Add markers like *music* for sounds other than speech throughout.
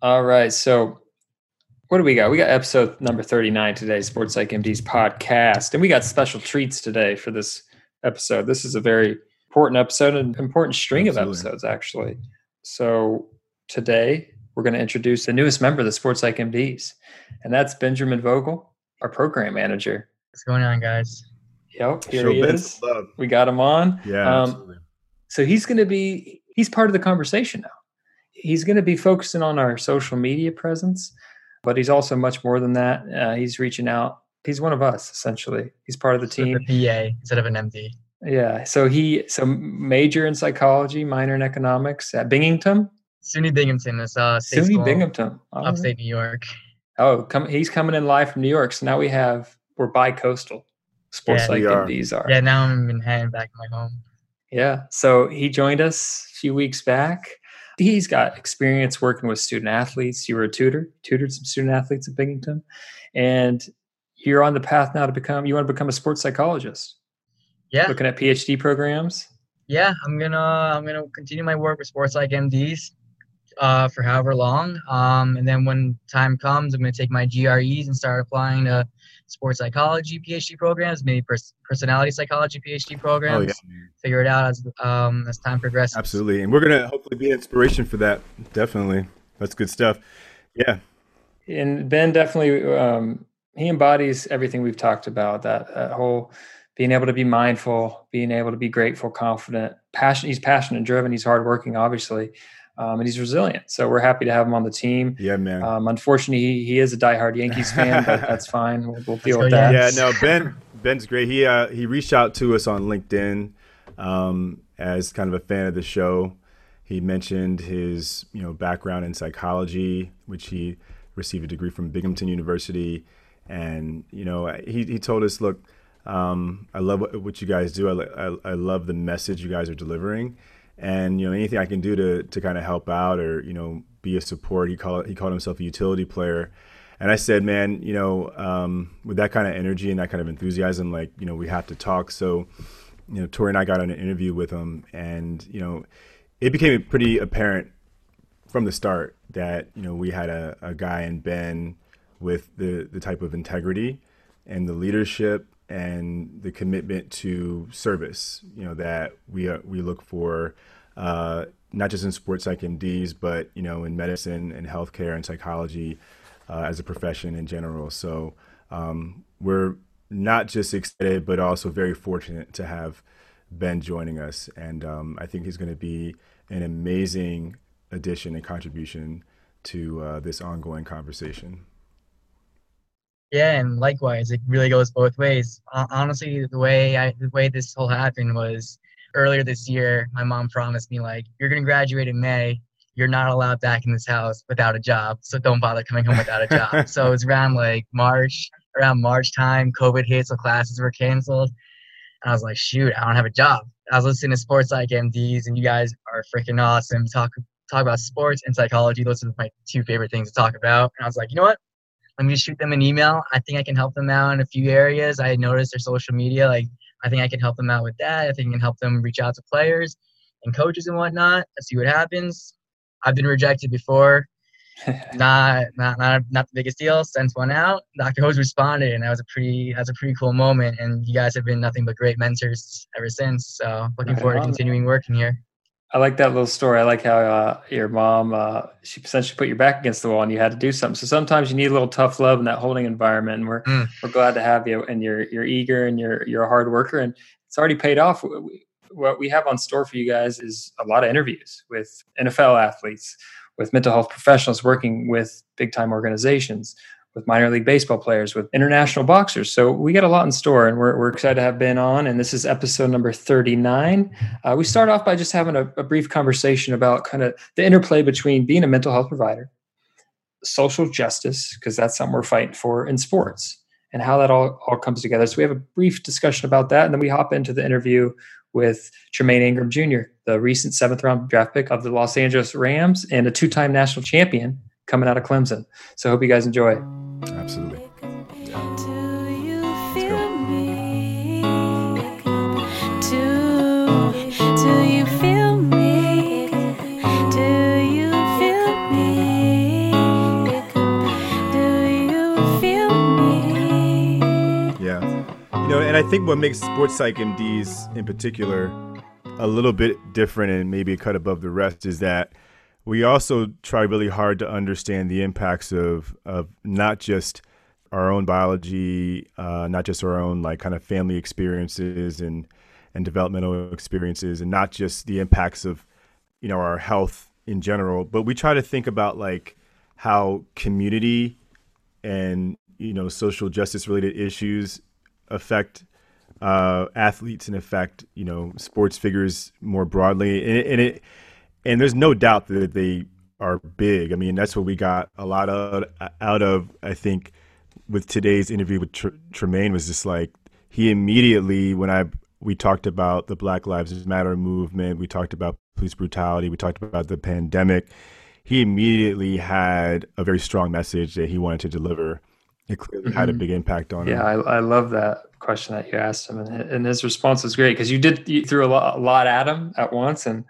All right. So, what do we got? We got episode number 39 today, Sports Psych MD's podcast. And we got special treats today for this episode. This is a very important episode, an important string Absolutely. of episodes, actually. So, today we're going to introduce the newest member of the Sports Psych MDs, and that's Benjamin Vogel, our program manager. What's going on, guys? Yep, here Show he is. We got him on. Yeah, um, absolutely. So he's going to be he's part of the conversation now. He's going to be focusing on our social media presence, but he's also much more than that. Uh, he's reaching out. He's one of us essentially. He's part of the team. A PA instead of an MD. Yeah. So he so major in psychology, minor in economics at Binghamton. SUNY Binghamton is uh SUNY Binghamton, upstate New York. Oh, come he's coming in live from New York. So now we have we're bi-coastal. Sports yeah, like MDs are. Yeah, now I'm in Manhattan back in my home. Yeah. So he joined us a few weeks back. He's got experience working with student athletes. You were a tutor, tutored some student athletes at Binghamton. And you're on the path now to become you want to become a sports psychologist. Yeah. Looking at PhD programs. Yeah, I'm gonna I'm gonna continue my work with sports psych MDs uh, for however long. Um, and then when time comes, I'm going to take my GREs and start applying to sports psychology PhD programs, maybe pers- personality psychology PhD programs. Oh, yeah. Figure it out as um, as time progresses. Absolutely, and we're going to hopefully be an inspiration for that. Definitely, that's good stuff. Yeah, and Ben definitely um, he embodies everything we've talked about. That, that whole being able to be mindful, being able to be grateful, confident, passionate. He's passionate and driven. He's hardworking, obviously um, and he's resilient. So we're happy to have him on the team. Yeah, man. Um, unfortunately, he, he is a diehard Yankees fan, *laughs* but that's fine. We'll, we'll deal with that. Yeah, no, Ben Ben's great. He uh, he reached out to us on LinkedIn um, as kind of a fan of the show. He mentioned his you know background in psychology, which he received a degree from Binghamton University, and you know he he told us, look. Um, I love what, what, you guys do. I, I, I love the message you guys are delivering and you know anything I can do to to kind of help out or you know be a support. He called he called himself a utility player, and I said, man, you know, um, with that kind of energy and that kind of enthusiasm, like you know, we have to talk. So, you know, Tori and I got on an interview with him, and you know, it became pretty apparent from the start that you know we had a, a guy in Ben with the the type of integrity and the leadership and the commitment to service, you know, that we uh, we look for, uh, not just in sports psych MDs, but you know, in medicine and healthcare and psychology uh, as a profession in general. So um, we're not just excited, but also very fortunate to have Ben joining us, and um, I think he's going to be an amazing addition and contribution to uh, this ongoing conversation. Yeah, and likewise, it really goes both ways. honestly, the way I, the way this whole happened was earlier this year. My mom promised me like, "You're gonna graduate in May. You're not allowed back in this house without a job, so don't bother coming home without a job." *laughs* so it was around like March, around March time. COVID hit, so classes were canceled. And I was like, "Shoot, I don't have a job." I was listening to Sports Psych MDs, and you guys are freaking awesome. Talk talk about sports and psychology. Those are my two favorite things to talk about. And I was like, you know what? Let me shoot them an email. I think I can help them out in a few areas. I noticed their social media. Like, I think I can help them out with that. I think I can help them reach out to players and coaches and whatnot. Let's see what happens. I've been rejected before. *laughs* not, not, not, not the biggest deal. Sent one out. Dr. Hose responded, and that was a pretty, that was a pretty cool moment. And you guys have been nothing but great mentors ever since. So looking forward to continuing working here. I like that little story. I like how uh, your mom uh, she essentially put your back against the wall and you had to do something. So sometimes you need a little tough love in that holding environment. And we're mm. we're glad to have you. And you're you're eager and you're you're a hard worker and it's already paid off. What we have on store for you guys is a lot of interviews with NFL athletes, with mental health professionals working with big time organizations, with minor league baseball players, with international boxers. So we got a lot in store, and we're, we're excited to have Ben on. And this is episode number 39. Uh, we start off by just having a, a brief conversation about kind of the interplay between being a mental health provider, social justice, because that's something we're fighting for in sports, and how that all, all comes together. So we have a brief discussion about that, and then we hop into the interview with Tremayne Anchrum Jr., the recent seventh round draft pick of the Los Angeles Rams and a two time national champion coming out of Clemson. So hope you guys enjoy. Absolutely. Yeah. You know, and I think what makes sports psych MDs in particular a little bit different and maybe a cut above the rest is that we also try really hard to understand the impacts of of not just our own biology, uh, not just our own like kind of family experiences and and developmental experiences, and not just the impacts of you know our health in general, but we try to think about like how community and you know social justice related issues affect uh, athletes and affect you know sports figures more broadly, and, and it and there's no doubt that they are big. I mean, that's what we got a lot of out of. I think with today's interview with Tr- Tremayne was just like he immediately when I we talked about the Black Lives Matter movement, we talked about police brutality, we talked about the pandemic. He immediately had a very strong message that he wanted to deliver. It clearly mm-hmm. had a mm-hmm. big impact on yeah, him. Yeah, I, I love that question that you asked him, and, and his response was great because you did you threw a lot, a lot at him at once, and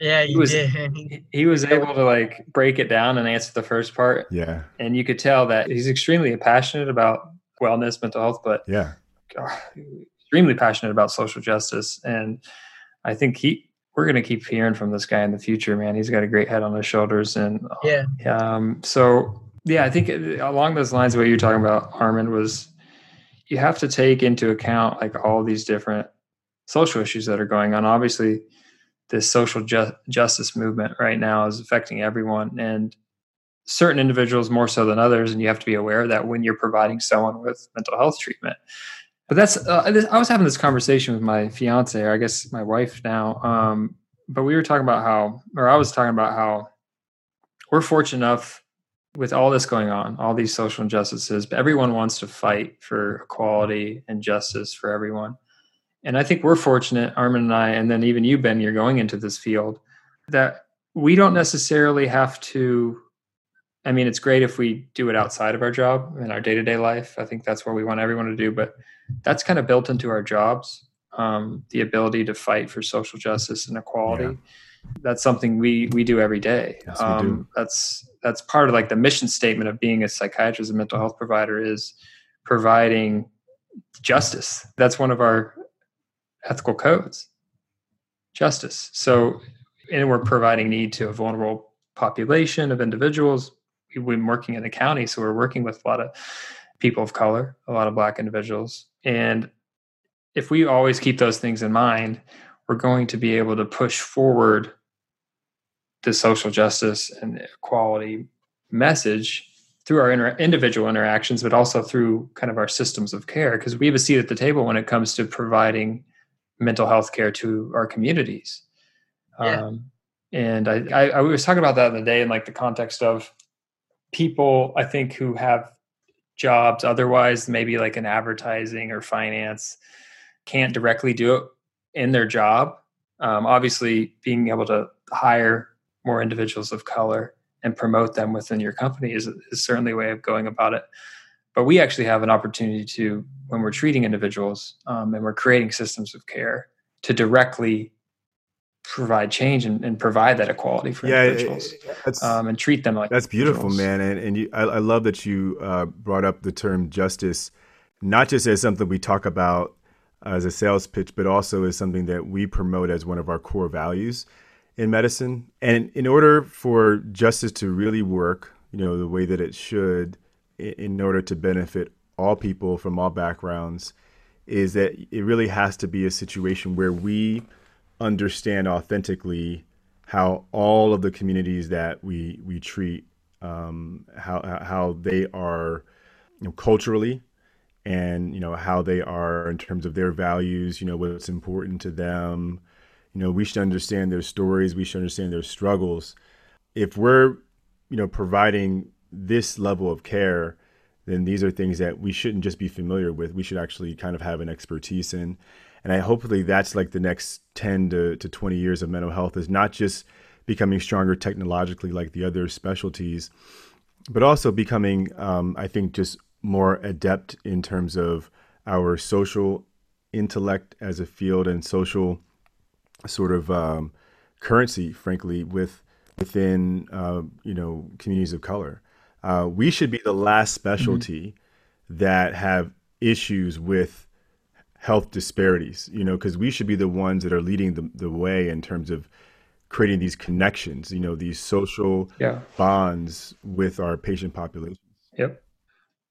yeah, he was did. he was able to like break it down and answer the first part. Yeah, and you could tell that he's extremely passionate about wellness, mental health, but yeah, God, extremely passionate about social justice, and I think he. We're gonna keep hearing from this guy in the future, man. He's got a great head on his shoulders, and yeah. Um, so yeah, I think along those lines, what you're talking about, Armin, was you have to take into account like all these different social issues that are going on. Obviously, this social ju- justice movement right now is affecting everyone and certain individuals more so than others and you have to be aware of that when you're providing someone with mental health treatment. But that's uh, i was having this conversation with my fiance or i guess my wife now um, but we were talking about how or i was talking about how we're fortunate enough with all this going on all these social injustices but everyone wants to fight for equality and justice for everyone and I think we're fortunate, Armin and I, and then even you, Ben, you're going into this field that we don't necessarily have to. I mean, it's great if we do it outside of our job in our day to day life. I think that's what we want everyone to do, but that's kind of built into our jobs um, the ability to fight for social justice and equality. Yeah. That's something we we do every day. Yes, um, do. That's that's part of like the mission statement of being a psychiatrist and mental health provider is providing justice. That's one of our ethical codes, justice. So, and we're providing need to a vulnerable population of individuals. We've been working in the county, so we're working with a lot of people of color, a lot of black individuals. And if we always keep those things in mind, we're going to be able to push forward the social justice and equality message through our inter- individual interactions, but also through kind of our systems of care, because we have a seat at the table when it comes to providing mental health care to our communities. Yeah. Um, and I, I, I was talking about that in the day in like the context of people, I think, who have jobs otherwise, maybe like in advertising or finance, can't directly do it in their job. Um, obviously, being able to hire more individuals of color and promote them within your company is, is certainly a way of going about it but we actually have an opportunity to when we're treating individuals um, and we're creating systems of care to directly provide change and, and provide that equality for yeah, individuals um, and treat them like that's beautiful man and, and you, I, I, love that you uh, brought up the term justice not just as something we talk about as a sales pitch but also as something that we promote as one of our core values in medicine. And in order for justice to really work you know the way that it should in order to benefit all people from all backgrounds is that it really has to be a situation where we understand authentically how all of the communities that we we treat um, how how they are you know, culturally and you know how they are in terms of their values you know what's important to them. You know we should understand their stories. We should understand their struggles. If we're you know providing this level of care, then these are things that we shouldn't just be familiar with. We should actually kind of have an expertise in. And I hopefully that's like the next 10 to, to 20 years of mental health is not just becoming stronger technologically like the other specialties, but also becoming, um, I think, just more adept in terms of our social intellect as a field and social sort of um, currency, frankly, with within uh, you know communities of color uh, we should be the last specialty mm-hmm. that have issues with health disparities, you know, because we should be the ones that are leading the, the way in terms of creating these connections, you know, these social yeah. bonds with our patient populations. Yep.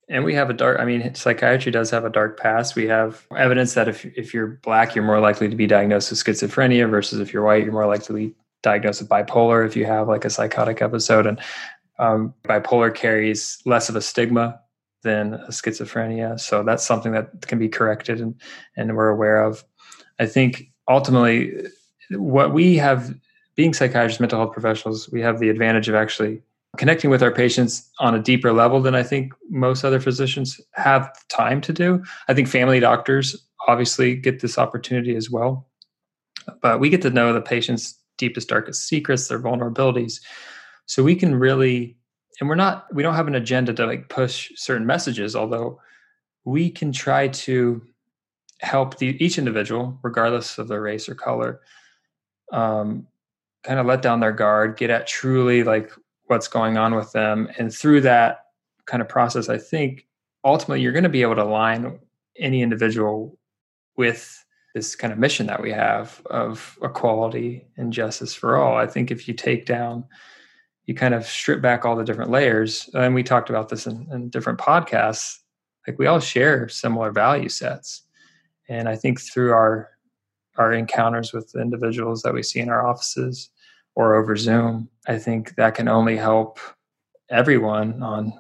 And we have a dark, I mean, psychiatry does have a dark past. We have evidence that if, if you're black, you're more likely to be diagnosed with schizophrenia versus if you're white, you're more likely to be diagnosed with bipolar if you have like a psychotic episode. And um, bipolar carries less of a stigma than a schizophrenia. So that's something that can be corrected and, and we're aware of. I think ultimately what we have being psychiatrists, mental health professionals, we have the advantage of actually connecting with our patients on a deeper level than I think most other physicians have time to do. I think family doctors obviously get this opportunity as well. But we get to know the patient's deepest, darkest secrets, their vulnerabilities. So we can really, and we're not, we don't have an agenda to like push certain messages, although we can try to help the, each individual, regardless of their race or color, um, kind of let down their guard, get at truly like what's going on with them. And through that kind of process, I think ultimately you're going to be able to align any individual with this kind of mission that we have of equality and justice for all. I think if you take down, you kind of strip back all the different layers, and we talked about this in, in different podcasts, like we all share similar value sets. And I think through our our encounters with the individuals that we see in our offices or over Zoom, I think that can only help everyone on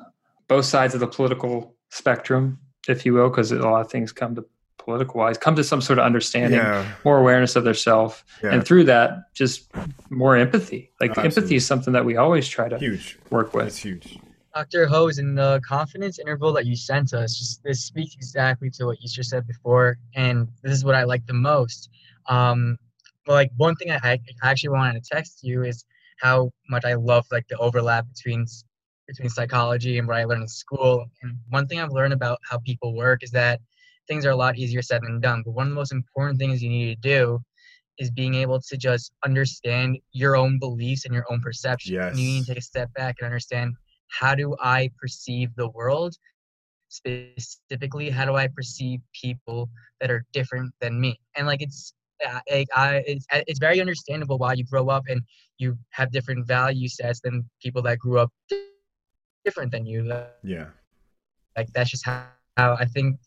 both sides of the political spectrum, if you will, because a lot of things come to political wise, come to some sort of understanding, yeah. more awareness of their self, yeah. and through that, just more empathy. Like Absolutely. empathy is something that we always try to huge. work with. That's huge. Dr. Hose, in the confidence interval that you sent us, just this speaks exactly to what you just said before, and this is what I like the most. Um, but like one thing I, I actually wanted to text you is how much I love like the overlap between between psychology and what I learned in school. And one thing I've learned about how people work is that things are a lot easier said than done. But one of the most important things you need to do is being able to just understand your own beliefs and your own perception. Yes. You need to take a step back and understand how do I perceive the world? Specifically, how do I perceive people that are different than me? And like it's uh, I, I, it's, uh, it's very understandable why you grow up and you have different value sets than people that grew up different than you. Yeah. Like that's just how, how I think.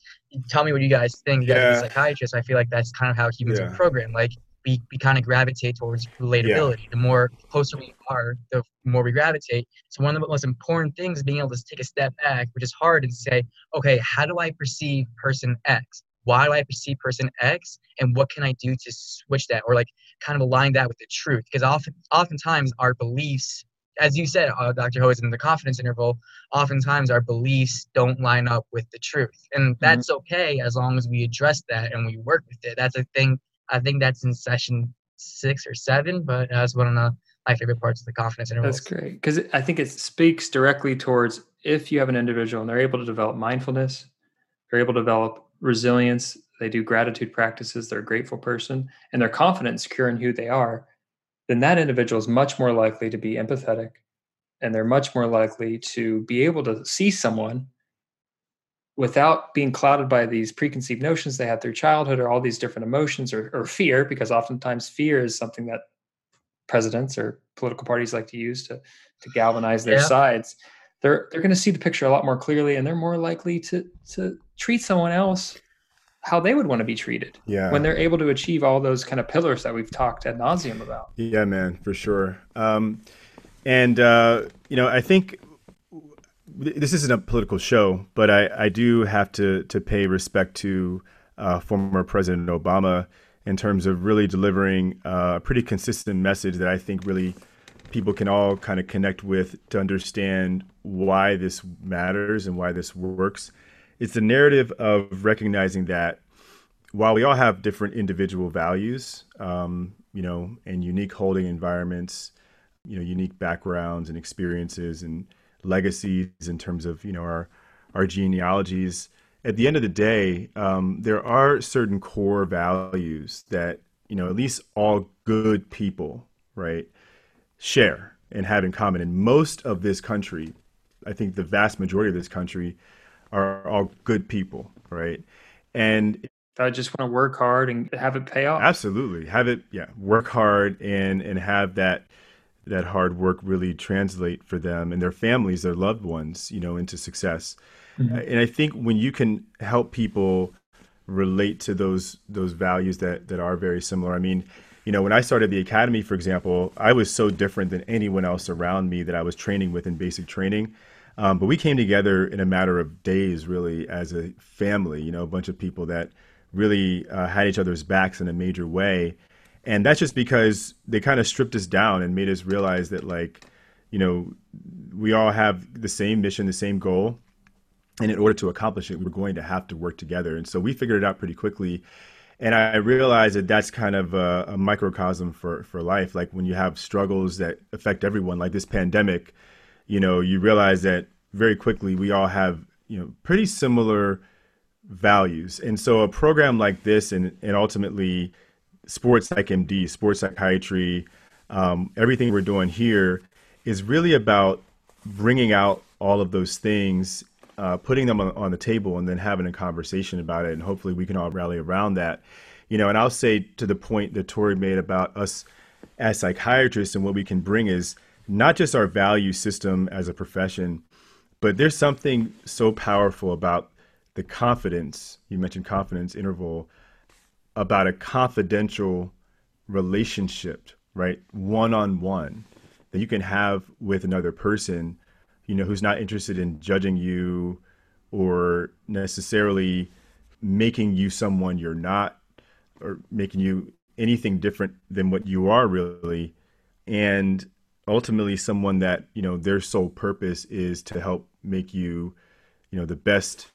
Tell me what you guys think. You guys yeah. are psychiatrists. I feel like that's kind of how humans yeah. are programmed. Like we, we kind of gravitate towards relatability. Yeah. The more closer we are, the more we gravitate. So one of the most important things is being able to take a step back, which is hard, and say, okay, how do I perceive person X? why do I perceive person X and what can I do to switch that or like kind of align that with the truth? Because often oftentimes our beliefs, as you said, uh, Dr. Ho, is in the confidence interval, oftentimes our beliefs don't line up with the truth. And that's mm-hmm. okay as long as we address that and we work with it. That's a thing I think that's in session six or seven, but that's one of the, my favorite parts of the confidence interval. That's great. Because I think it speaks directly towards if you have an individual and they're able to develop mindfulness, they're able to develop resilience, they do gratitude practices, they're a grateful person, and they're confident secure in who they are, then that individual is much more likely to be empathetic and they're much more likely to be able to see someone without being clouded by these preconceived notions they had through childhood or all these different emotions or, or fear, because oftentimes fear is something that presidents or political parties like to use to, to galvanize their yeah. sides they're they're going to see the picture a lot more clearly and they're more likely to to treat someone else how they would want to be treated. Yeah. When they're able to achieve all those kind of pillars that we've talked ad nauseum about. Yeah man for sure. Um, and uh, you know i think this isn't a political show but i i do have to to pay respect to uh, former president obama in terms of really delivering uh, a pretty consistent message that i think really people can all kind of connect with to understand why this matters and why this works. It's the narrative of recognizing that while we all have different individual values, um, you know, and unique holding environments, you know, unique backgrounds and experiences and legacies in terms of you know our our genealogies. At the end of the day, um, there are certain core values that you know at least all good people, right, share and have in common. And most of this country, I think the vast majority of this country, are all good people, right? And I just want to work hard and have it pay off. Absolutely, have it. Yeah, work hard and and have that that hard work really translate for them and their families, their loved ones, you know, into success. Mm-hmm. And I think when you can help people relate to those those values that that are very similar. I mean, you know, when I started the academy, for example, I was so different than anyone else around me that I was training with in basic training. Um, but we came together in a matter of days, really, as a family. You know, a bunch of people that really uh, had each other's backs in a major way, and that's just because they kind of stripped us down and made us realize that, like, you know, we all have the same mission, the same goal, and in order to accomplish it, we're going to have to work together. And so we figured it out pretty quickly. And I realized that that's kind of a, a microcosm for, for life. Like when you have struggles that affect everyone, like this pandemic, you know, you realize that very quickly we all have, you know, pretty similar values. And so a program like this and, and ultimately sports psych MD, sports psychiatry, um, everything we're doing here is really about bringing out all of those things uh, putting them on, on the table and then having a conversation about it. And hopefully we can all rally around that. You know, and I'll say to the point that Tori made about us as psychiatrists and what we can bring is not just our value system as a profession, but there's something so powerful about the confidence, you mentioned confidence interval, about a confidential relationship, right? One on one that you can have with another person you know, who's not interested in judging you or necessarily making you someone you're not or making you anything different than what you are really and ultimately someone that you know their sole purpose is to help make you you know the best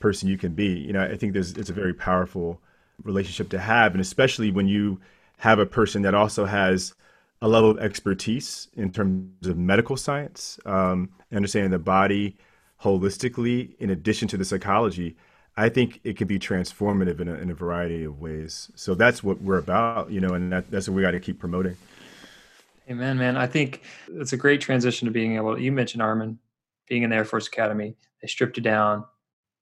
person you can be you know i think there's it's a very powerful relationship to have and especially when you have a person that also has a level of expertise in terms of medical science, um, understanding the body holistically, in addition to the psychology, I think it can be transformative in a, in a variety of ways. So that's what we're about, you know, and that, that's what we got to keep promoting. Amen, man. I think it's a great transition to being able. You mentioned Armin being in the Air Force Academy. They stripped you down.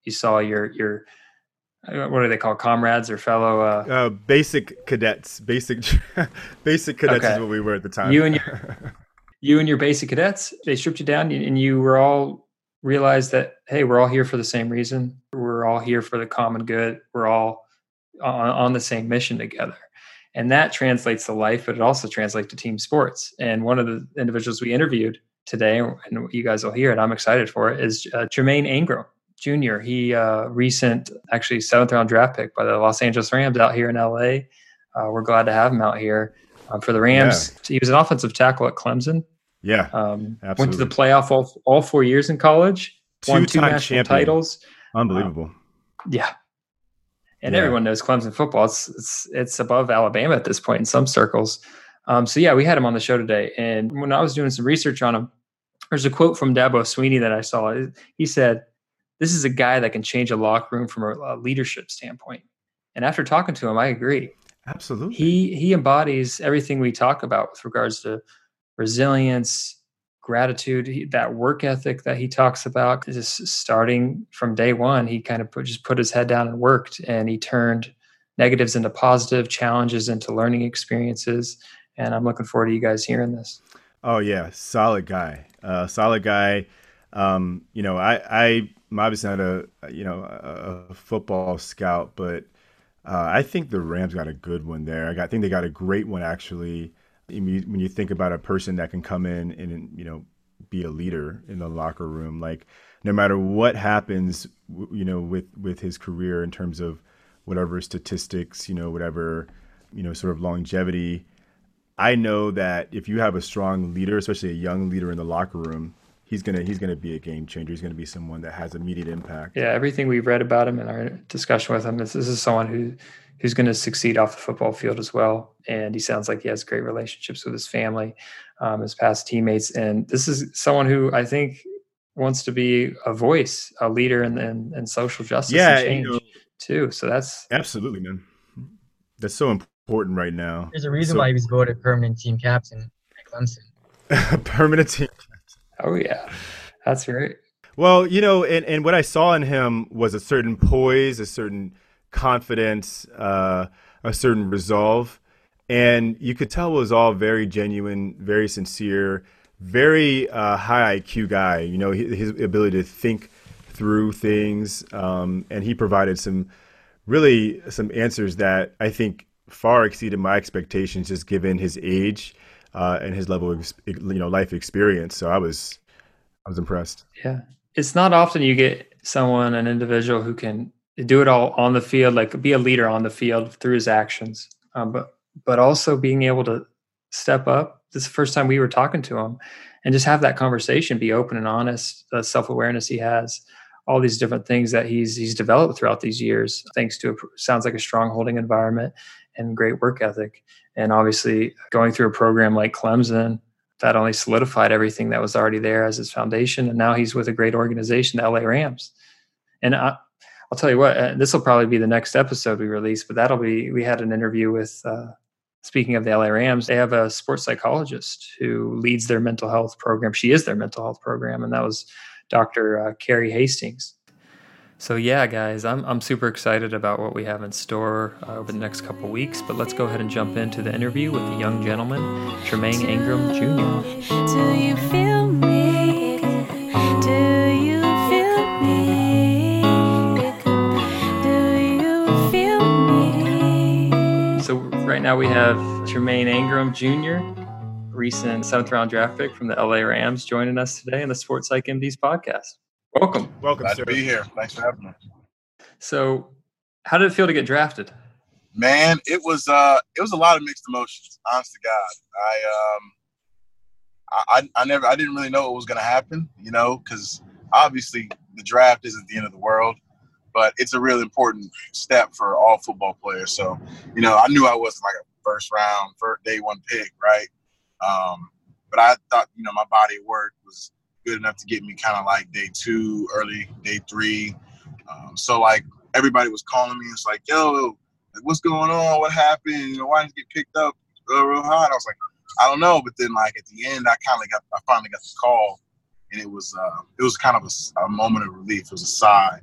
You saw your your uh, what do they call comrades or fellow uh, uh basic cadets basic *laughs* basic cadets okay. is what we were at the time you and your *laughs* you and your basic cadets they stripped you down and you were all realized that hey we're all here for the same reason we're all here for the common good we're all on, on the same mission together and that translates to life but it also translates to team sports and one of the individuals we interviewed today and you guys will hear it i'm excited for it is uh, Tremayne Anchrum Jr. He uh, recent actually seventh round draft pick by the Los Angeles Rams out here in LA. Uh, we're glad to have him out here um, for the Rams. Yeah. He was an offensive tackle at Clemson. Yeah, um, went to the playoff all, all four years in college. Two won two national champion. titles. Unbelievable. Um, yeah, and yeah. everyone knows Clemson football. It's it's it's above Alabama at this point in some circles. Um, so yeah, we had him on the show today, and when I was doing some research on him, there's a quote from Dabo Swinney that I saw. He said, this is a guy that can change a locker room from a, leadership standpoint. And after talking to him, I agree. Absolutely. He he embodies everything we talk about with regards to resilience, gratitude, that work ethic that he talks about. Just starting from day one, he kind of put, just put his head down and worked, and he turned negatives into positive, challenges into learning experiences. And I'm looking forward to you guys hearing this. Oh yeah, solid guy, uh, solid guy. Um, you know, I I I'm obviously not a you know a, football scout, but uh, I think the Rams got a good one there. I, got, I think they got a great one actually. When you think about a person that can come in and you know be a leader in the locker room, like no matter what happens, you know, with with his career in terms of whatever statistics, you know, whatever you know, sort of longevity. I know that if you have a strong leader, especially a young leader in the locker room, he's gonna he's gonna be a game changer. He's gonna be someone that has immediate impact. Yeah, everything we've read about him in our discussion with him is this is someone who who's going to succeed off the football field as well. And he sounds like he has great relationships with his family, um, his past teammates, and this is someone who I think wants to be a voice, a leader in in, in social justice yeah, and change you know, too. So that's absolutely man. That's so important right now. There's a reason so, why he was voted permanent team captain at Clemson. *laughs* permanent team Oh yeah, that's right. Well, you know, and, and what I saw in him was a certain poise, a certain confidence, uh, a certain resolve, and you could tell it was all very genuine, very sincere, very uh, high IQ guy. You know, his ability to think through things, um, and he provided some really some answers that I think far exceeded my expectations, just given his age uh, and his level of you know life experience. So I was I was impressed. Yeah, it's not often you get someone, an individual who can do it all on the field, like be a leader on the field through his actions, um, but but also being able to step up. This is the first time we were talking to him, and just have that conversation, be open and honest. The self awareness he has, all these different things that he's he's developed throughout these years, thanks to a, sounds like a strong holding environment and great work ethic. And obviously, going through a program like Clemson, that only solidified everything that was already there as his foundation. And now he's with a great organization, the LA Rams. And I, will tell you what, uh, this will probably be the next episode we release, but that'll be, we had an interview with, uh, speaking of the LA Rams, they have a sports psychologist who leads their mental health program. She is their mental health program. And that was Dr. Uh, Carrie Hastings. So yeah, guys, I'm I'm super excited about what we have in store uh, over the next couple weeks. But let's go ahead and jump into the interview with the young gentleman, Tremayne Anchrum Jr. right now we have Tremayne Anchrum Jr., recent seventh round draft pick from the LA Rams, joining us today in the Sports Psych MDs podcast. Welcome. Welcome, Glad sir. to be here. Thanks for having me. So, how did it feel to get drafted? Man, it was uh it was a lot of mixed emotions, honest to God. I um I I never I didn't really know what was gonna happen, you know, because obviously the draft isn't the end of the world, but it's a really important step for all football players. So, you know, I knew I wasn't like a first round, first day one pick, right? Um, but I thought, you know, my body work was good enough to get me kind of like day two, early day three. Um, so like everybody was calling me. And it's like, yo, what's going on? What happened? You know, why didn't you get picked up real, real? And I was like, I don't know. But then like at the end, I kind of got, I finally got the call, and it was, uh, it was kind of a, a moment of relief. It was a sigh.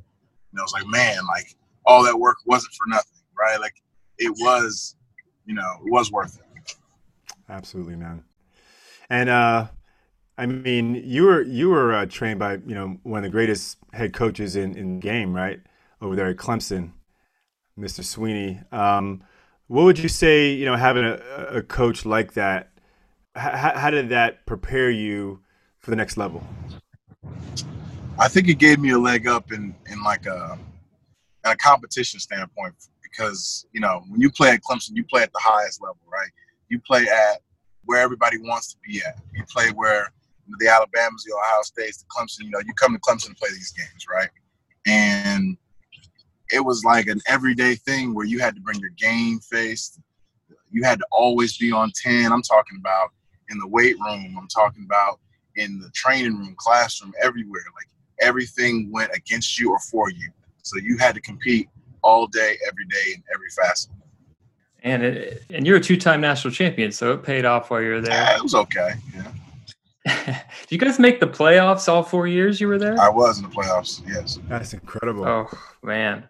And I was like, man, like all that work wasn't for nothing, right? Like it was, you know, it was worth it. Absolutely, man. And uh, I mean, you were you were uh, trained by you know one of the greatest head coaches in in game, right? Over there at Clemson, Mr. Swinney. Um, what would you say? You know, having a, a coach like that, how, how did that prepare you for the next level? I think it gave me a leg up in in like a in a competition standpoint because you know when you play at Clemson, you play at the highest level, right? You play at where everybody wants to be at. You play where the Alabamas, the Ohio States, the Clemson. You know, you come to Clemson to play these games, right? And it was like an everyday thing where you had to bring your game face. You had to always be on ten. I'm talking about in the weight room. I'm talking about in the training room, classroom, everywhere. Like everything went against you or for you. So you had to compete all day, every day, in every facet. And it, and you're a two-time national champion, so it paid off while you were there. Yeah, it was okay. Yeah. *laughs* Did you guys make the playoffs all four years you were there? I was in the playoffs. Yes. That's incredible. Oh man.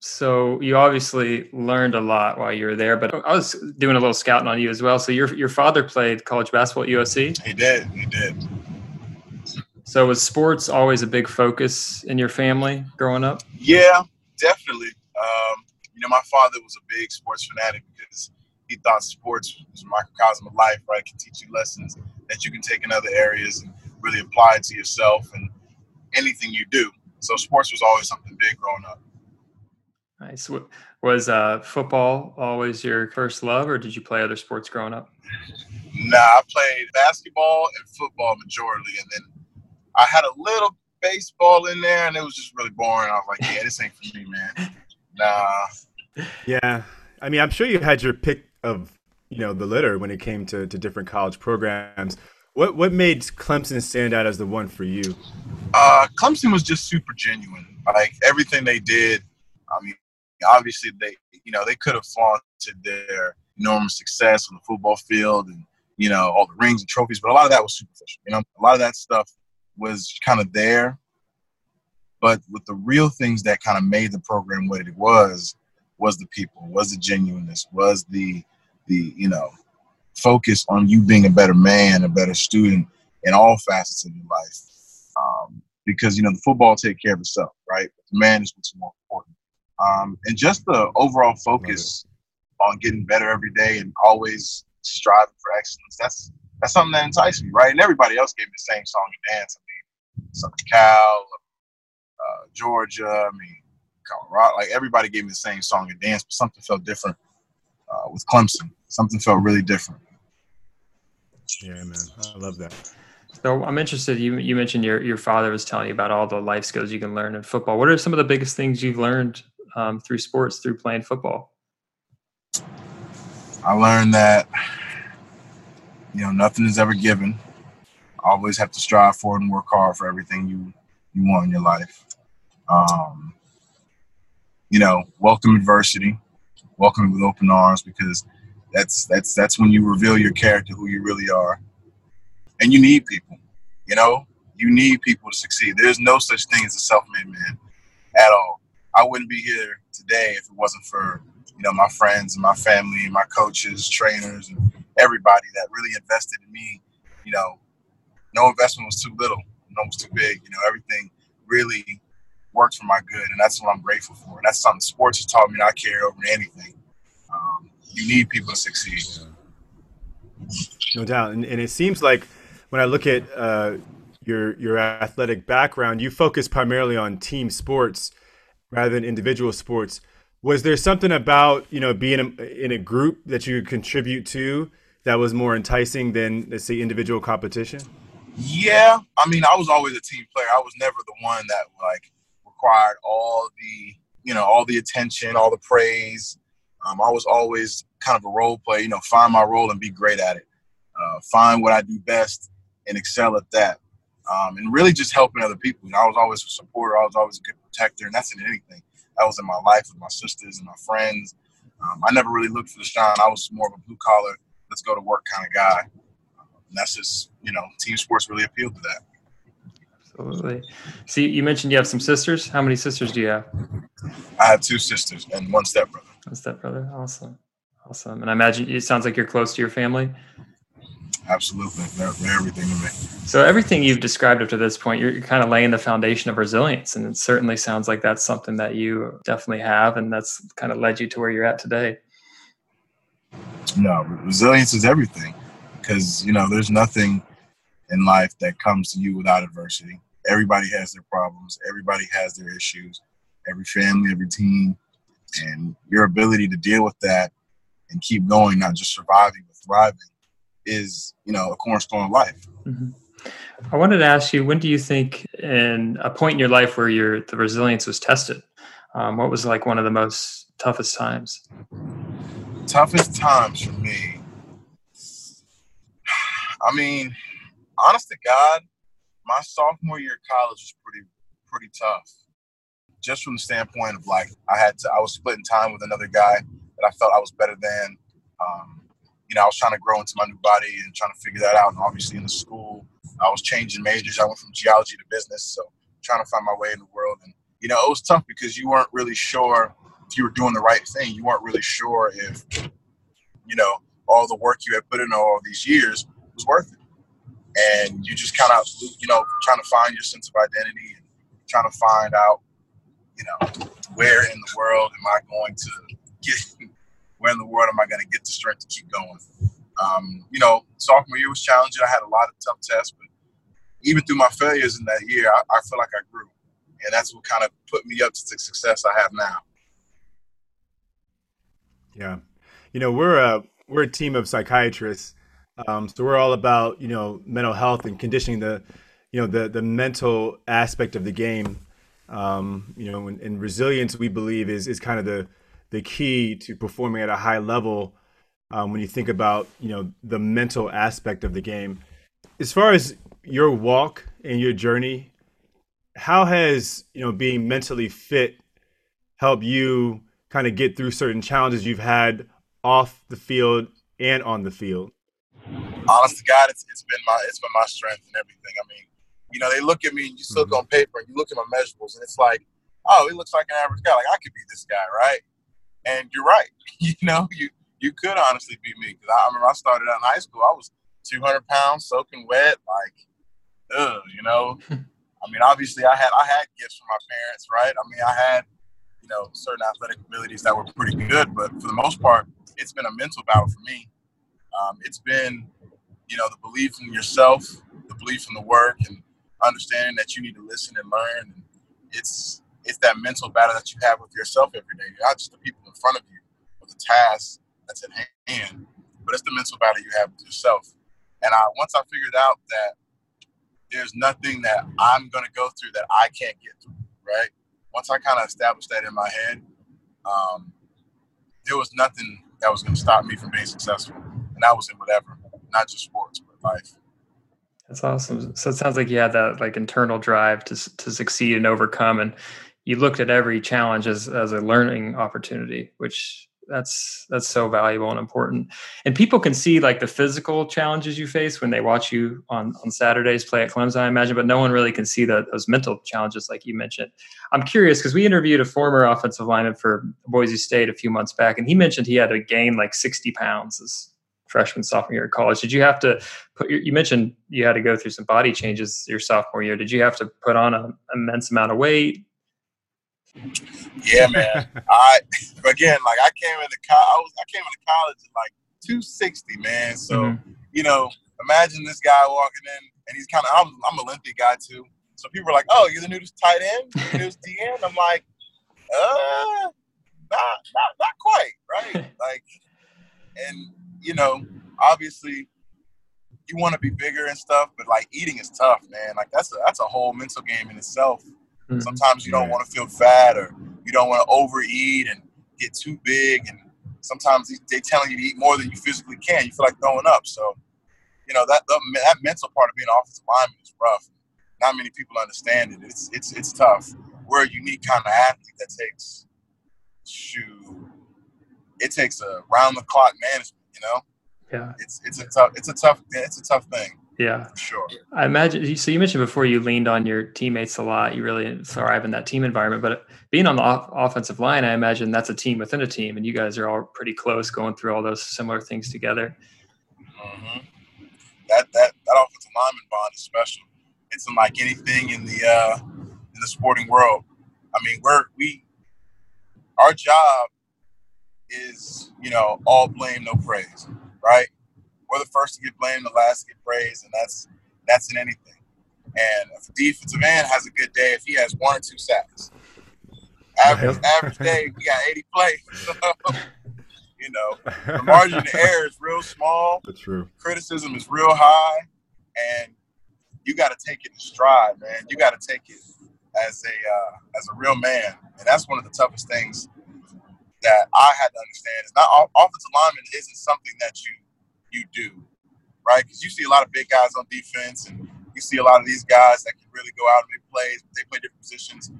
So you obviously learned a lot while you were there, but I was doing a little scouting on you as well. So your your father played college basketball at USC. He did. He did. So was sports always a big focus in your family growing up? Yeah, definitely. Um, you know, my father was a big sports fanatic because he thought sports was a microcosm of life, right? It can teach you lessons that you can take in other areas and really apply it to yourself and anything you do. So sports was always something big growing up. Nice. Was uh, football always your first love, or did you play other sports growing up? Nah, I played basketball and football majority, and then I had a little baseball in there, and it was just really boring. I was like, "Yeah, this ain't for me, man." Nah. Yeah, I mean, I'm sure you had your pick of you know the litter when it came to, to different college programs. What what made Clemson stand out as the one for you? Uh, Clemson was just super genuine. Like everything they did. I mean, obviously they you know they could have flaunted their enormous success on the football field and you know all the rings and trophies, but a lot of that was superficial. You know, a lot of that stuff was kind of there. But with the real things that kind of made the program what it was, was the people, was the genuineness, was the the you know focus on you being a better man, a better student in all facets of your life. Um, because you know the football take care of itself, right? But the man is what's more important. Um, and just the overall focus on getting better every day and always striving for excellence. That's that's something that enticed me, right? And everybody else gave me the same song and dance. I mean, Southern Cal, uh, Georgia, I mean, Colorado. Like everybody gave me the same song and dance, but something felt different uh, with Clemson. Something felt really different. Yeah, man, I love that. So I'm interested. You you mentioned your your father was telling you about all the life skills you can learn in football. What are some of the biggest things you've learned um, through sports, through playing football? I learned that you know nothing is ever given. Always have to strive for and work hard for everything you you want in your life. Um, you know, welcome adversity, welcome it with open arms because that's that's that's when you reveal your character, who you really are, and you need people. You know, you need people to succeed. There's no such thing as a self-made man at all. I wouldn't be here today if it wasn't for you know my friends and my family and my coaches, trainers, and everybody that really invested in me. You know, no investment was too little, no was too big. You know, everything really worked for my good, and that's what I'm grateful for. And that's something sports has taught me I carry over anything. Um, you need people to succeed. No doubt, and, and it seems like when I look at uh, your your athletic background, you focus primarily on team sports rather than individual sports. Was there something about you know being in a group that you contribute to that was more enticing than let's say individual competition? Yeah, I mean, I was always a team player. I was never the one that like required all the you know all the attention, all the praise. Um, I was always kind of a role player. You know, find my role and be great at it. Uh, find what I do best and excel at that. Um, and really just helping other people. You know, I was always a supporter. I was always a good protector, and that's in anything. That was in my life with my sisters and my friends. Um, I never really looked for the shine. I was more of a blue collar, let's go to work kind of guy. And that's just, you know, team sports really appealed to that. Absolutely. See, you mentioned you have some sisters. How many sisters do you have? I have two sisters and one stepbrother. One stepbrother. Awesome. Awesome. And I imagine it sounds like you're close to your family. Absolutely. They're, they're everything to me. So everything you've described up to this point, you're, you're kind of laying the foundation of resilience. And it certainly sounds like that's something that you definitely have. And that's kind of led you to where you're at today. No, resilience is everything because, you know, there's nothing in life that comes to you without adversity. Everybody has their problems, everybody has their issues, every family, every team. And your ability to deal with that and keep going, not just surviving, but thriving, is, you know, a cornerstone of life. Mm-hmm. I wanted to ask you, when do you think, in a point in your life where your the resilience was tested, um, what was like one of the most toughest times? Toughest times for me. I mean, honest to God, my sophomore year of college was pretty pretty tough. Just from the standpoint of like I had to I was splitting time with another guy that I felt I was better than. Um, you know, I was trying to grow into my new body and trying to figure that out. And obviously in the school, I was changing majors. I went from geology to business, so trying to find my way in the world. And you know, it was tough because you weren't really sure if you were doing the right thing. You weren't really sure if you know all the work you had put in all these years was worth it. And you just kind of you know trying to find your sense of identity and trying to find out you know where in the world am i going to get *laughs* where in the world am i going to get the strength to keep going? Um, you know sophomore year was challenging. I had a lot of tough tests but even through my failures in that year i, I feel like i grew. And that's what kind of put me up to the success i have now. Yeah. You know we're a we're a team of psychiatrists um, so we're all about you know mental health and conditioning the you know the the mental aspect of the game. Um, you know, and, and, resilience we believe is is kind of the the key to performing at a high level. Um, when you think about you know the mental aspect of the game, as far as your walk and your journey, how has you know being mentally fit helped you kind of get through certain challenges you've had off the field and on the field? *laughs* honest to God, it's, it's been my it's been my strength and everything. I mean, You know, they look at me and you look mm-hmm. on paper and you look at my measurables and it's like, oh, he looks like an average guy. Like I could be this guy, right? And you're right. *laughs* you know, you you could honestly be me because I, I remember I started out in high school. I was 200 pounds, soaking wet, like, ugh, you know. *laughs* I mean, obviously, I had I had gifts from my parents, right? I mean, I had you know certain athletic abilities that were pretty good, but for the most part, it's been a mental battle for me. Um, it's been you know the belief in yourself, the belief in the work, and understanding that you need to listen and learn. And it's it's that mental battle that you have with yourself every day, not just the people in front of you, or the task that's at hand, but it's the mental battle you have with yourself. And I once I figured out that there's nothing that I'm going to go through that I can't get through, right? Once I kind of established that in my head, um, there was nothing that was going to stop me from being successful. And that was in whatever, not just sports, but life. That's awesome. So it sounds like you had that like internal drive to to succeed and overcome, and you looked at every challenge as as a learning opportunity, which that's that's so valuable and important and people can see like the physical challenges you face when they watch you on on saturdays play at clemson i imagine but no one really can see the, those mental challenges like you mentioned i'm curious because we interviewed a former offensive lineman for boise state a few months back and he mentioned he had to gain like 60 pounds freshman sophomore year of college did you have to put your, you mentioned you had to go through some body changes your sophomore year did you have to put on an immense amount of weight yeah, man. *laughs* I again, like I came into college. I was I came into college at like 260, man. So mm-hmm. you know, imagine this guy walking in, and he's kind of I'm, I'm a lengthy guy too. So people are like, "Oh, you're the new tight end, you're the new DN." *laughs* I'm like, uh, not not not quite, right? *laughs* like, and you know, obviously, you want to be bigger and stuff, but like eating is tough, man. Like that's a that's a whole mental game in itself. Mm-hmm. Sometimes you don't want to feel fat or you don't want to overeat and get too big. And sometimes they telling you to eat more than you physically can. You feel like throwing up. So, you know, that, that mental part of being an offensive lineman is rough. Not many people understand it. It's, it's, it's tough. We're a unique kind of athlete that takes, shoot, it takes a round the clock management, you know? Yeah. It's, it's a tough, it's a tough, it's a tough thing. Yeah, sure. I imagine. So you mentioned before you leaned on your teammates a lot. You really thrive in that team environment. But being on the off- offensive line, I imagine that's a team within a team, and you guys are all pretty close, going through all those similar things together. Mm-hmm. That that that offensive lineman bond is special. It's unlike anything in the uh, in the sporting world. I mean, we're we our job is you know all blame, no praise, right? we're the first to get blamed, the last to get praised, and that's that's in anything. And if a defensive end has a good day, if he has one or two sacks, average average day, we got 80 *laughs* plays. *laughs* you know, the *laughs* margin of error is real small. That's true. Criticism is real high, and you got to take it in stride, man. You got to take it as a uh, as a real man, and that's one of the toughest things that I had to understand. Is not offensive lineman isn't something that you you do, right? Because you see a lot of big guys on defense, and you see a lot of these guys that can really go out and make plays, they play different positions.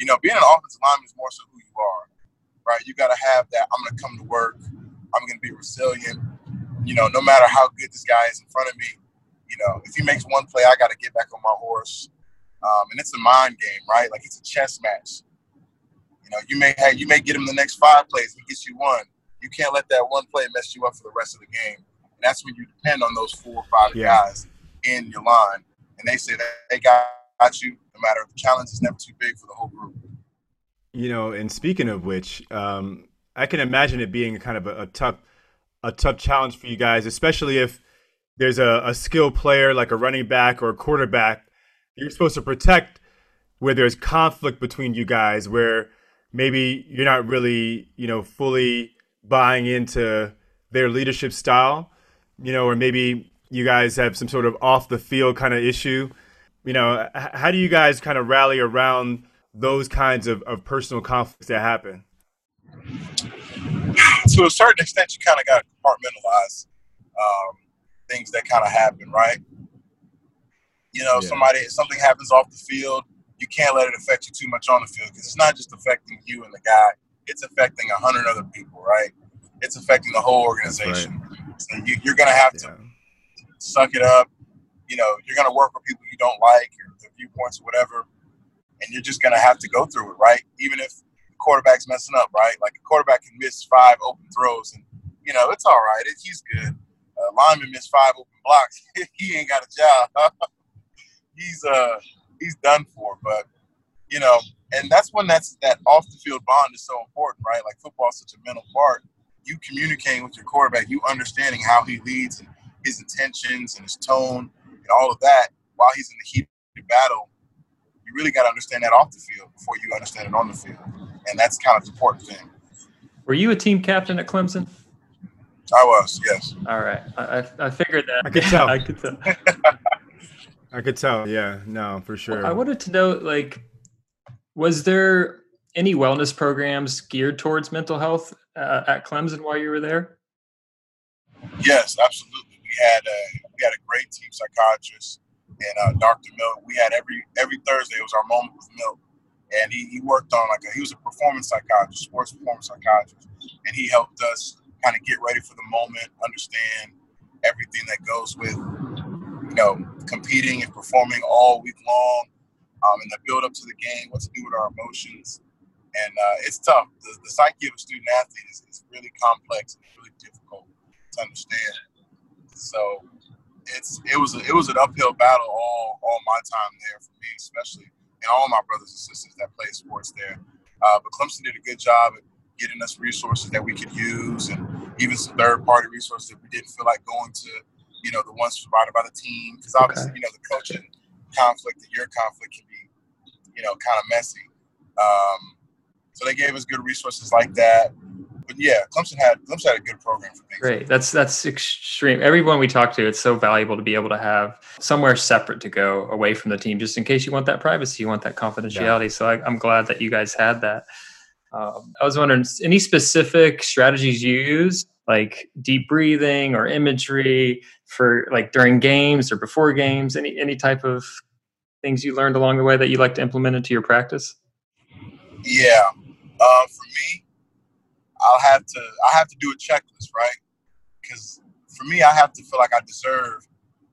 You know, being an offensive lineman is more so who you are, right? You got to have that. I'm going to come to work. I'm going to be resilient. You know, no matter how good this guy is in front of me, you know, if he makes one play, I got to get back on my horse. Um, and it's a mind game, right? Like it's a chess match. You know, you may have, you may get him the next five plays, he gets you one. You can't let that one play mess you up for the rest of the game that's when you depend on those four or five yeah. guys in your line. And they say that they got you no matter the challenge is never too big for the whole group. You know, and speaking of which, um, I can imagine it being kind of a, a, tough a tough challenge for you guys, especially if there's a, a skilled player like a running back or a quarterback you're supposed to protect where there's conflict between you guys where maybe you're not really, you know, fully buying into their leadership style you know, or maybe you guys have some sort of off the field kind of issue. You know, how do you guys kind of rally around those kinds of, of personal conflicts that happen? To a certain extent, you kind of got to compartmentalize um, things that kind of happen, right? You know, yeah. somebody something happens off the field, you can't let it affect you too much on the field because it's not just affecting you and the guy; it's affecting a hundred other people, right? It's affecting the whole organization. So you, are going to have to suck it up, you know, you're going to work with people you don't like or the viewpoints or whatever, and you're just going to have to go through it, right? Even if the quarterback's messing up, right? Like a quarterback can miss five open throws, and you know it's all right. It, he's good. Uh, lineman missed five open blocks. *laughs* he ain't got a job. *laughs* he's uh he's done for. But you know, and that's when that's that off the field bond is so important, right? Like football is such a mental part. You communicating with your quarterback, you understanding how he leads and his intentions and his tone and all of that while he's in the heat of the battle. You really got to understand that off the field before you understand it on the field, and that's kind of the important thing. Were you a team captain at Clemson? I was, yes. All right, I, I figured that. I could tell. *laughs* I could tell. *laughs* I could tell. Yeah, no, for sure. Well, I wanted to know, like, was there any wellness programs geared towards mental health uh, at Clemson while you were there? Yes, absolutely. We had a we had a great team psychiatrist and uh, Dr. Milk. We had every every Thursday it was our moment with Milk, and he, he worked on like a, he was a performance psychiatrist, sports performance psychiatrist, and he helped us kind of get ready for the moment, understand everything that goes with you know competing and performing all week long, um, and the build up to the game, what to do with our emotions, and uh, it's tough. The, the psyche of a student athlete is, is really complex and really difficult to understand. So it's it was a, it was an uphill battle all all my time there for me, especially, and all my brothers and sisters that play sports there. Uh, but Clemson did a good job at getting us resources that we could use, and even some third party resources that we didn't feel like going to. You know, the ones provided by the team, because obviously, okay. you know, the coaching conflict and your conflict can be, you know, kind of messy. Um, so they gave us good resources like that but yeah, Clemson had Clemson had a good program for things. Great, that's that's extreme. Everyone we talk to, it's so valuable to be able to have somewhere separate to go away from the team, just in case you want that privacy, you want that confidentiality. Yeah. So I, am glad that you guys had that. Um, I was wondering, any specific strategies you use, like deep breathing or imagery for like during games or before games? Any any type of things you learned along the way that you like to implement into your practice? Yeah, uh, for me, I'll have to I have to do a checklist, right? Because for me, I have to feel like I deserve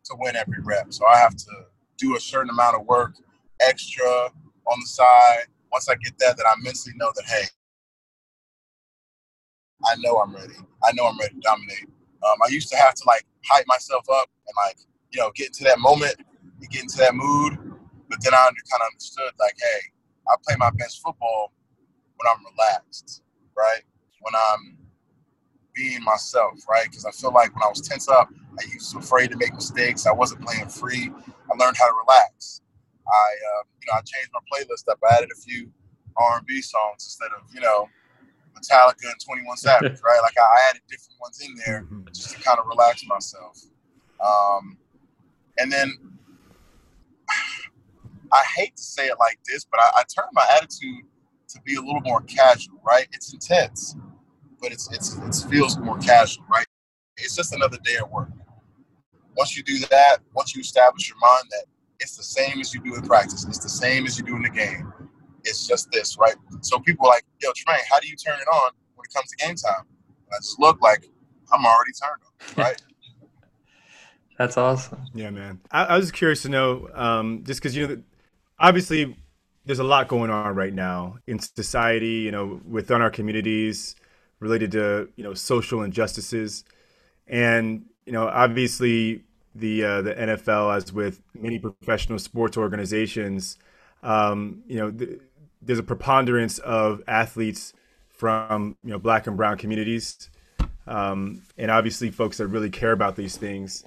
to win every rep. So I have to do a certain amount of work extra on the side. Once I get that, that I mentally know that hey, I know I'm ready. I know I'm ready to dominate. Um, I used to have to like hype myself up and like you know get into that moment and get into that mood. But then I kind of understood like, hey, I play my best football when I'm relaxed, right? when I'm being myself, right? Because I feel like when I was tense up, I used to afraid to make mistakes. I wasn't playing free. I learned how to relax. I, uh, you know, I changed my playlist up. I added a few R&B songs instead of, you know, Metallica and 21 Savage, right? Like I added different ones in there mm-hmm. just to kind of relax myself. Um, and then *sighs* I hate to say it like this, but I, I turned my attitude to be a little more casual, right? It's intense but it's it's it feels more casual, right? It's just another day at work. Once you do that, once you establish your mind that it's the same as you do in practice, it's the same as you do in the game. It's just this, right? So people are like, yo, Tremayne, how do you turn it on when it comes to game time? And I just look like I'm already turned on, *laughs* right? That's awesome. Yeah, man. I, I was curious to know, um, just because you know, obviously, there's a lot going on right now in society. You know, within our communities, related to you know social injustices, and you know obviously the uh, the NFL, as with many professional sports organizations, um, you know th- there's a preponderance of athletes from you know black and brown communities, um, and obviously folks that really care about these things.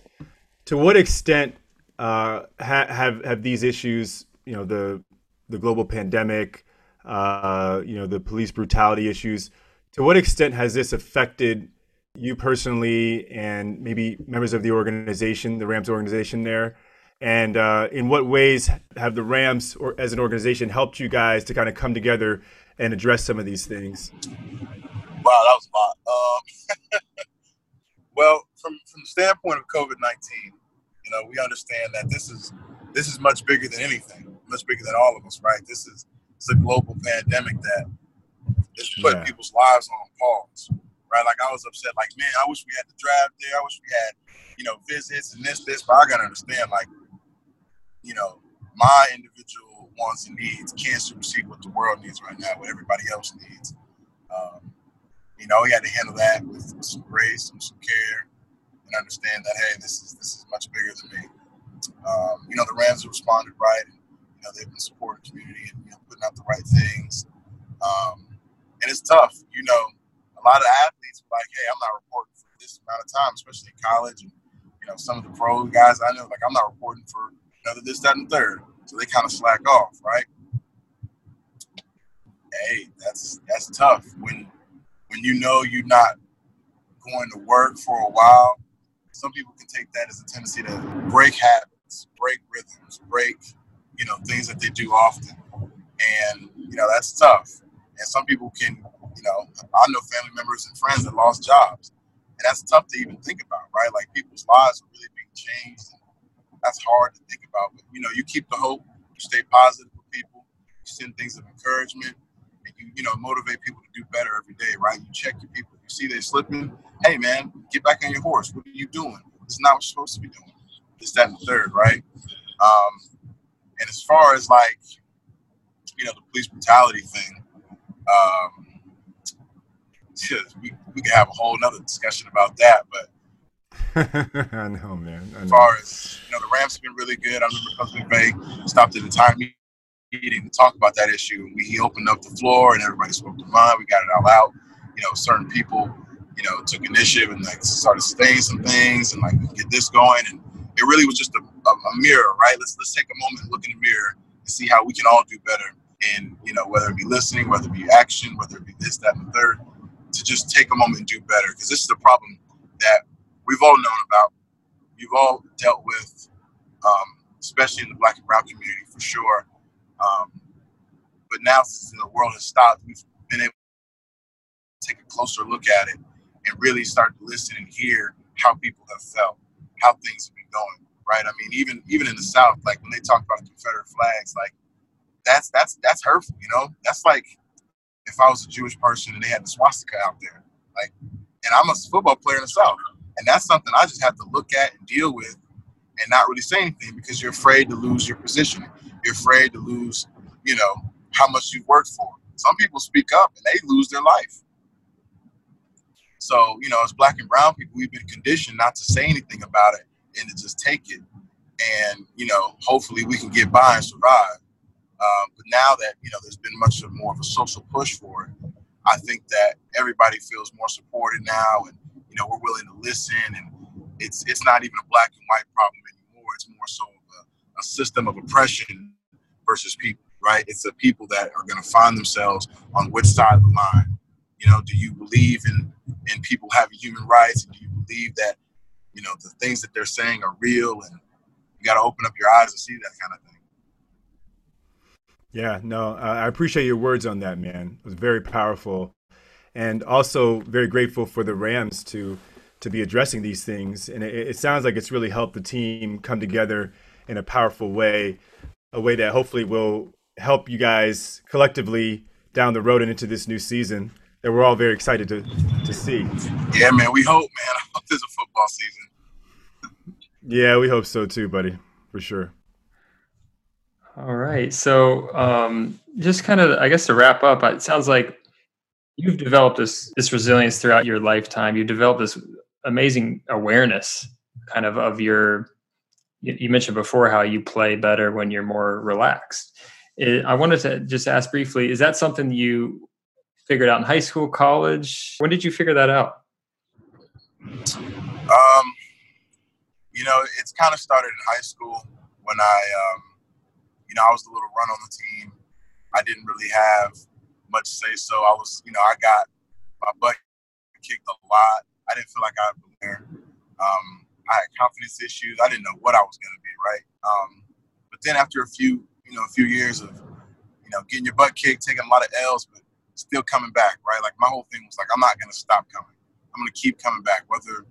To what extent uh, ha- have have these issues, you know the the global pandemic, uh, you know the police brutality issues, to what extent has this affected you personally and maybe members of the organization, the Rams organization there? And uh, in what ways have the Rams, or as an organization, helped you guys to kind of come together and address some of these things? Wow, that was a lot. Um, *laughs* well, from from the standpoint of COVID nineteen, you know, we understand that this is this is much bigger than anything, much bigger than all of us, right? This is it's a global pandemic that it's putting yeah. people's lives on pause, right? Like I was upset, like, man, I wish we had the draft there. I wish we had, you know, visits and this, this. But I gotta understand, like, you know, my individual wants and needs can't supersede what the world needs right now, what everybody else needs. Um, you know, he had to handle that with some grace and some care, and understand that hey, this is this is much bigger than me. Um, you know, the Rams have responded right, and you know they've been supporting the community and you know, putting out the right things. Um, and it's tough, you know. A lot of athletes are like, "Hey, I'm not reporting for this amount of time, especially in college." And you know, some of the pro guys I know, like, I'm not reporting for another this, that, and third. So they kind of slack off, right? Hey, that's that's tough when when you know you're not going to work for a while. Some people can take that as a tendency to break habits, break rhythms, break you know things that they do often, and you know that's tough. And some people can, you know, I know family members and friends that lost jobs, and that's tough to even think about, right? Like people's lives are really being changed. That's hard to think about, but you know, you keep the hope, you stay positive with people, you send things of encouragement, and you, you know, motivate people to do better every day, right? You check your people. You see they're slipping. Hey, man, get back on your horse. What are you doing? Is not what you're supposed to be doing. This, that, and the third, right? Um, and as far as like, you know, the police brutality thing, um, *laughs* we, we could have a whole nother discussion about that, but *laughs* I know, man. I know. As far as you know, the Rams have been really good. I remember Coach McVay stopped at the time meeting to talk about that issue. We, he opened up the floor and everybody spoke their mind. We got it all out. You know, certain people, you know, took initiative and like started saying some things and like get this going. And it really was just a, a, a mirror, right? Let's let's take a moment look in the mirror and see how we can all do better. And you know, whether it be listening, whether it be action, whether it be this, that, and the third, to just take a moment and do better. Because this is the problem that we've all known about. You've all dealt with, um, especially in the black and brown community for sure. Um, but now, since the world has stopped, we've been able to take a closer look at it and really start to listen and hear how people have felt, how things have been going. Right? I mean, even even in the South, like when they talk about Confederate flags, like that's that's that's hurtful. You know, that's like if I was a Jewish person and they had the swastika out there, like, and I'm a football player in the South, and that's something I just have to look at and deal with, and not really say anything because you're afraid to lose your position. You're afraid to lose, you know, how much you've worked for. Some people speak up and they lose their life. So, you know, as black and brown people, we've been conditioned not to say anything about it and to just take it. And, you know, hopefully we can get by and survive. Um, but now that, you know, there's been much more of a social push for it, I think that everybody feels more supported now and, you know, we're willing to listen and it's it's not even a black and white problem anymore. It's more so a, a system of oppression versus people, right? It's the people that are going to find themselves on which side of the line. You know, do you believe in in people having human rights? And do you believe that you know the things that they're saying are real? And you got to open up your eyes and see that kind of thing. Yeah, no, I appreciate your words on that, man. It was very powerful, and also very grateful for the Rams to to be addressing these things. And it, it sounds like it's really helped the team come together in a powerful way, a way that hopefully will help you guys collectively down the road and into this new season that we're all very excited to to see. Yeah, man, we hope, man. I hope there's a football season. Yeah, we hope so too, buddy, for sure. All right. So, um, just kind of, I guess, to wrap up, it sounds like you've developed this this resilience throughout your lifetime. You've developed this amazing awareness, kind of, of your. You mentioned before how you play better when you're more relaxed. I wanted to just ask briefly: Is that something you figured out in high school, college? When did you figure that out? Um, you know, it's kind of started in high school when I um, you know, I was the little run on the team. I didn't really have much say so. I was, you know, I got my butt kicked a lot. I didn't feel like I belonged. Um, I had confidence issues. I didn't know what I was going to be, right? Um, but then after a few, you know, a few years of, you know, getting your butt kicked, taking a lot of L's, but still coming back, right? Like my whole thing was like, I'm not going to stop coming. I'm going to keep coming back. Whether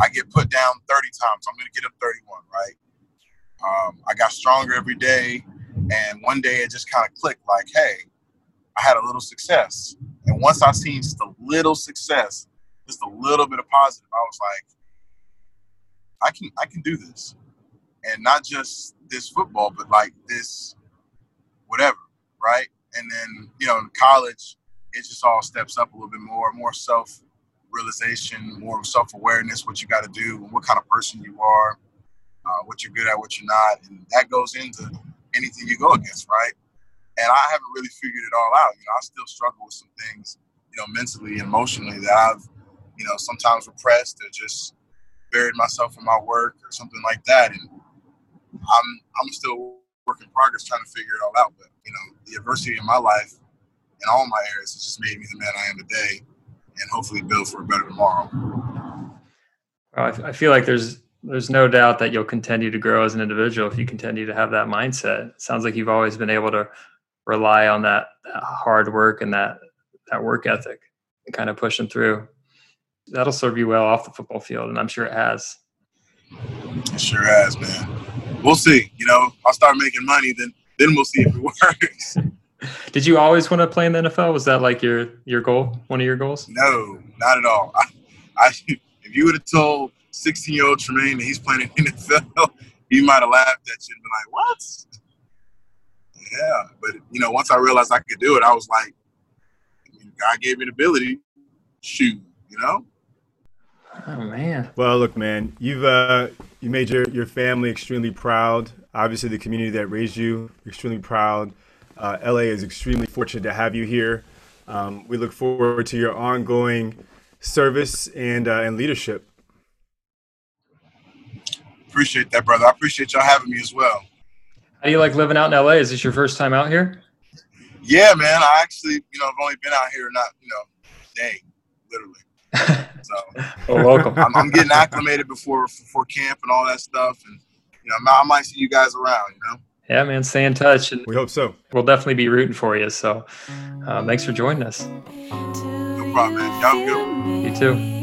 I get put down 30 times, I'm going to get up 31, right? Um, I got stronger every day, and one day it just kind of clicked. Like, hey, I had a little success. And once I seen just a little success, just a little bit of positive, I was like, I can I can do this, and not just this football, but like this, whatever, right? And then you know, in college, it just all steps up a little bit more, more self realization, more self awareness, what you got to do, what kind of person you are, uh, what you're good at, what you're not, and that goes into anything you go against, right? And I haven't really figured it all out. You know, I still struggle with some things, you know, mentally and emotionally that I've, you know, sometimes repressed or just buried myself in my work or something like that. And I'm I'm still work in progress trying to figure it all out. But you know, the adversity in my life in all my areas has just made me the man I am today, and hopefully build for a better tomorrow. Well, I feel like there's there's no doubt that you'll continue to grow as an individual if you continue to have that mindset. It sounds like you've always been able to rely on that, that hard work and that that work ethic and kind of pushing through. That'll serve you well off the football field, and I'm sure it has. It sure has, man. We'll see. You know, I'll start making money, then then we'll see if it *laughs* works. *laughs* Did you always want to play in the NFL? Was that like your your goal? One of your goals? No, not at all. I, I if you would have told 16 year old Tremayne that he's playing in the NFL, *laughs* he might have laughed at you and been like, "What?" Yeah, but you know, once I realized I could do it, I was like, God gave me the ability. Shoot, you know. Oh man. Well, look, man, you've uh, you made your your family extremely proud. Obviously, the community that raised you extremely proud. Uh, LA is extremely fortunate to have you here. Um, we look forward to your ongoing service and uh, and leadership. Appreciate that, brother. I appreciate y'all having me as well. How do you like living out in LA? Is this your first time out here? Yeah, man. I actually, you know, I've only been out here not, you know, day, literally. *laughs* So, well, welcome. I'm, I'm, getting acclimated before before camp and all that stuff, and you know, I might see you guys around. You know. Yeah, man. Stay in touch, and we hope so. We'll definitely be rooting for you. So, uh, thanks for joining us. No problem, man. Y'all good. You too.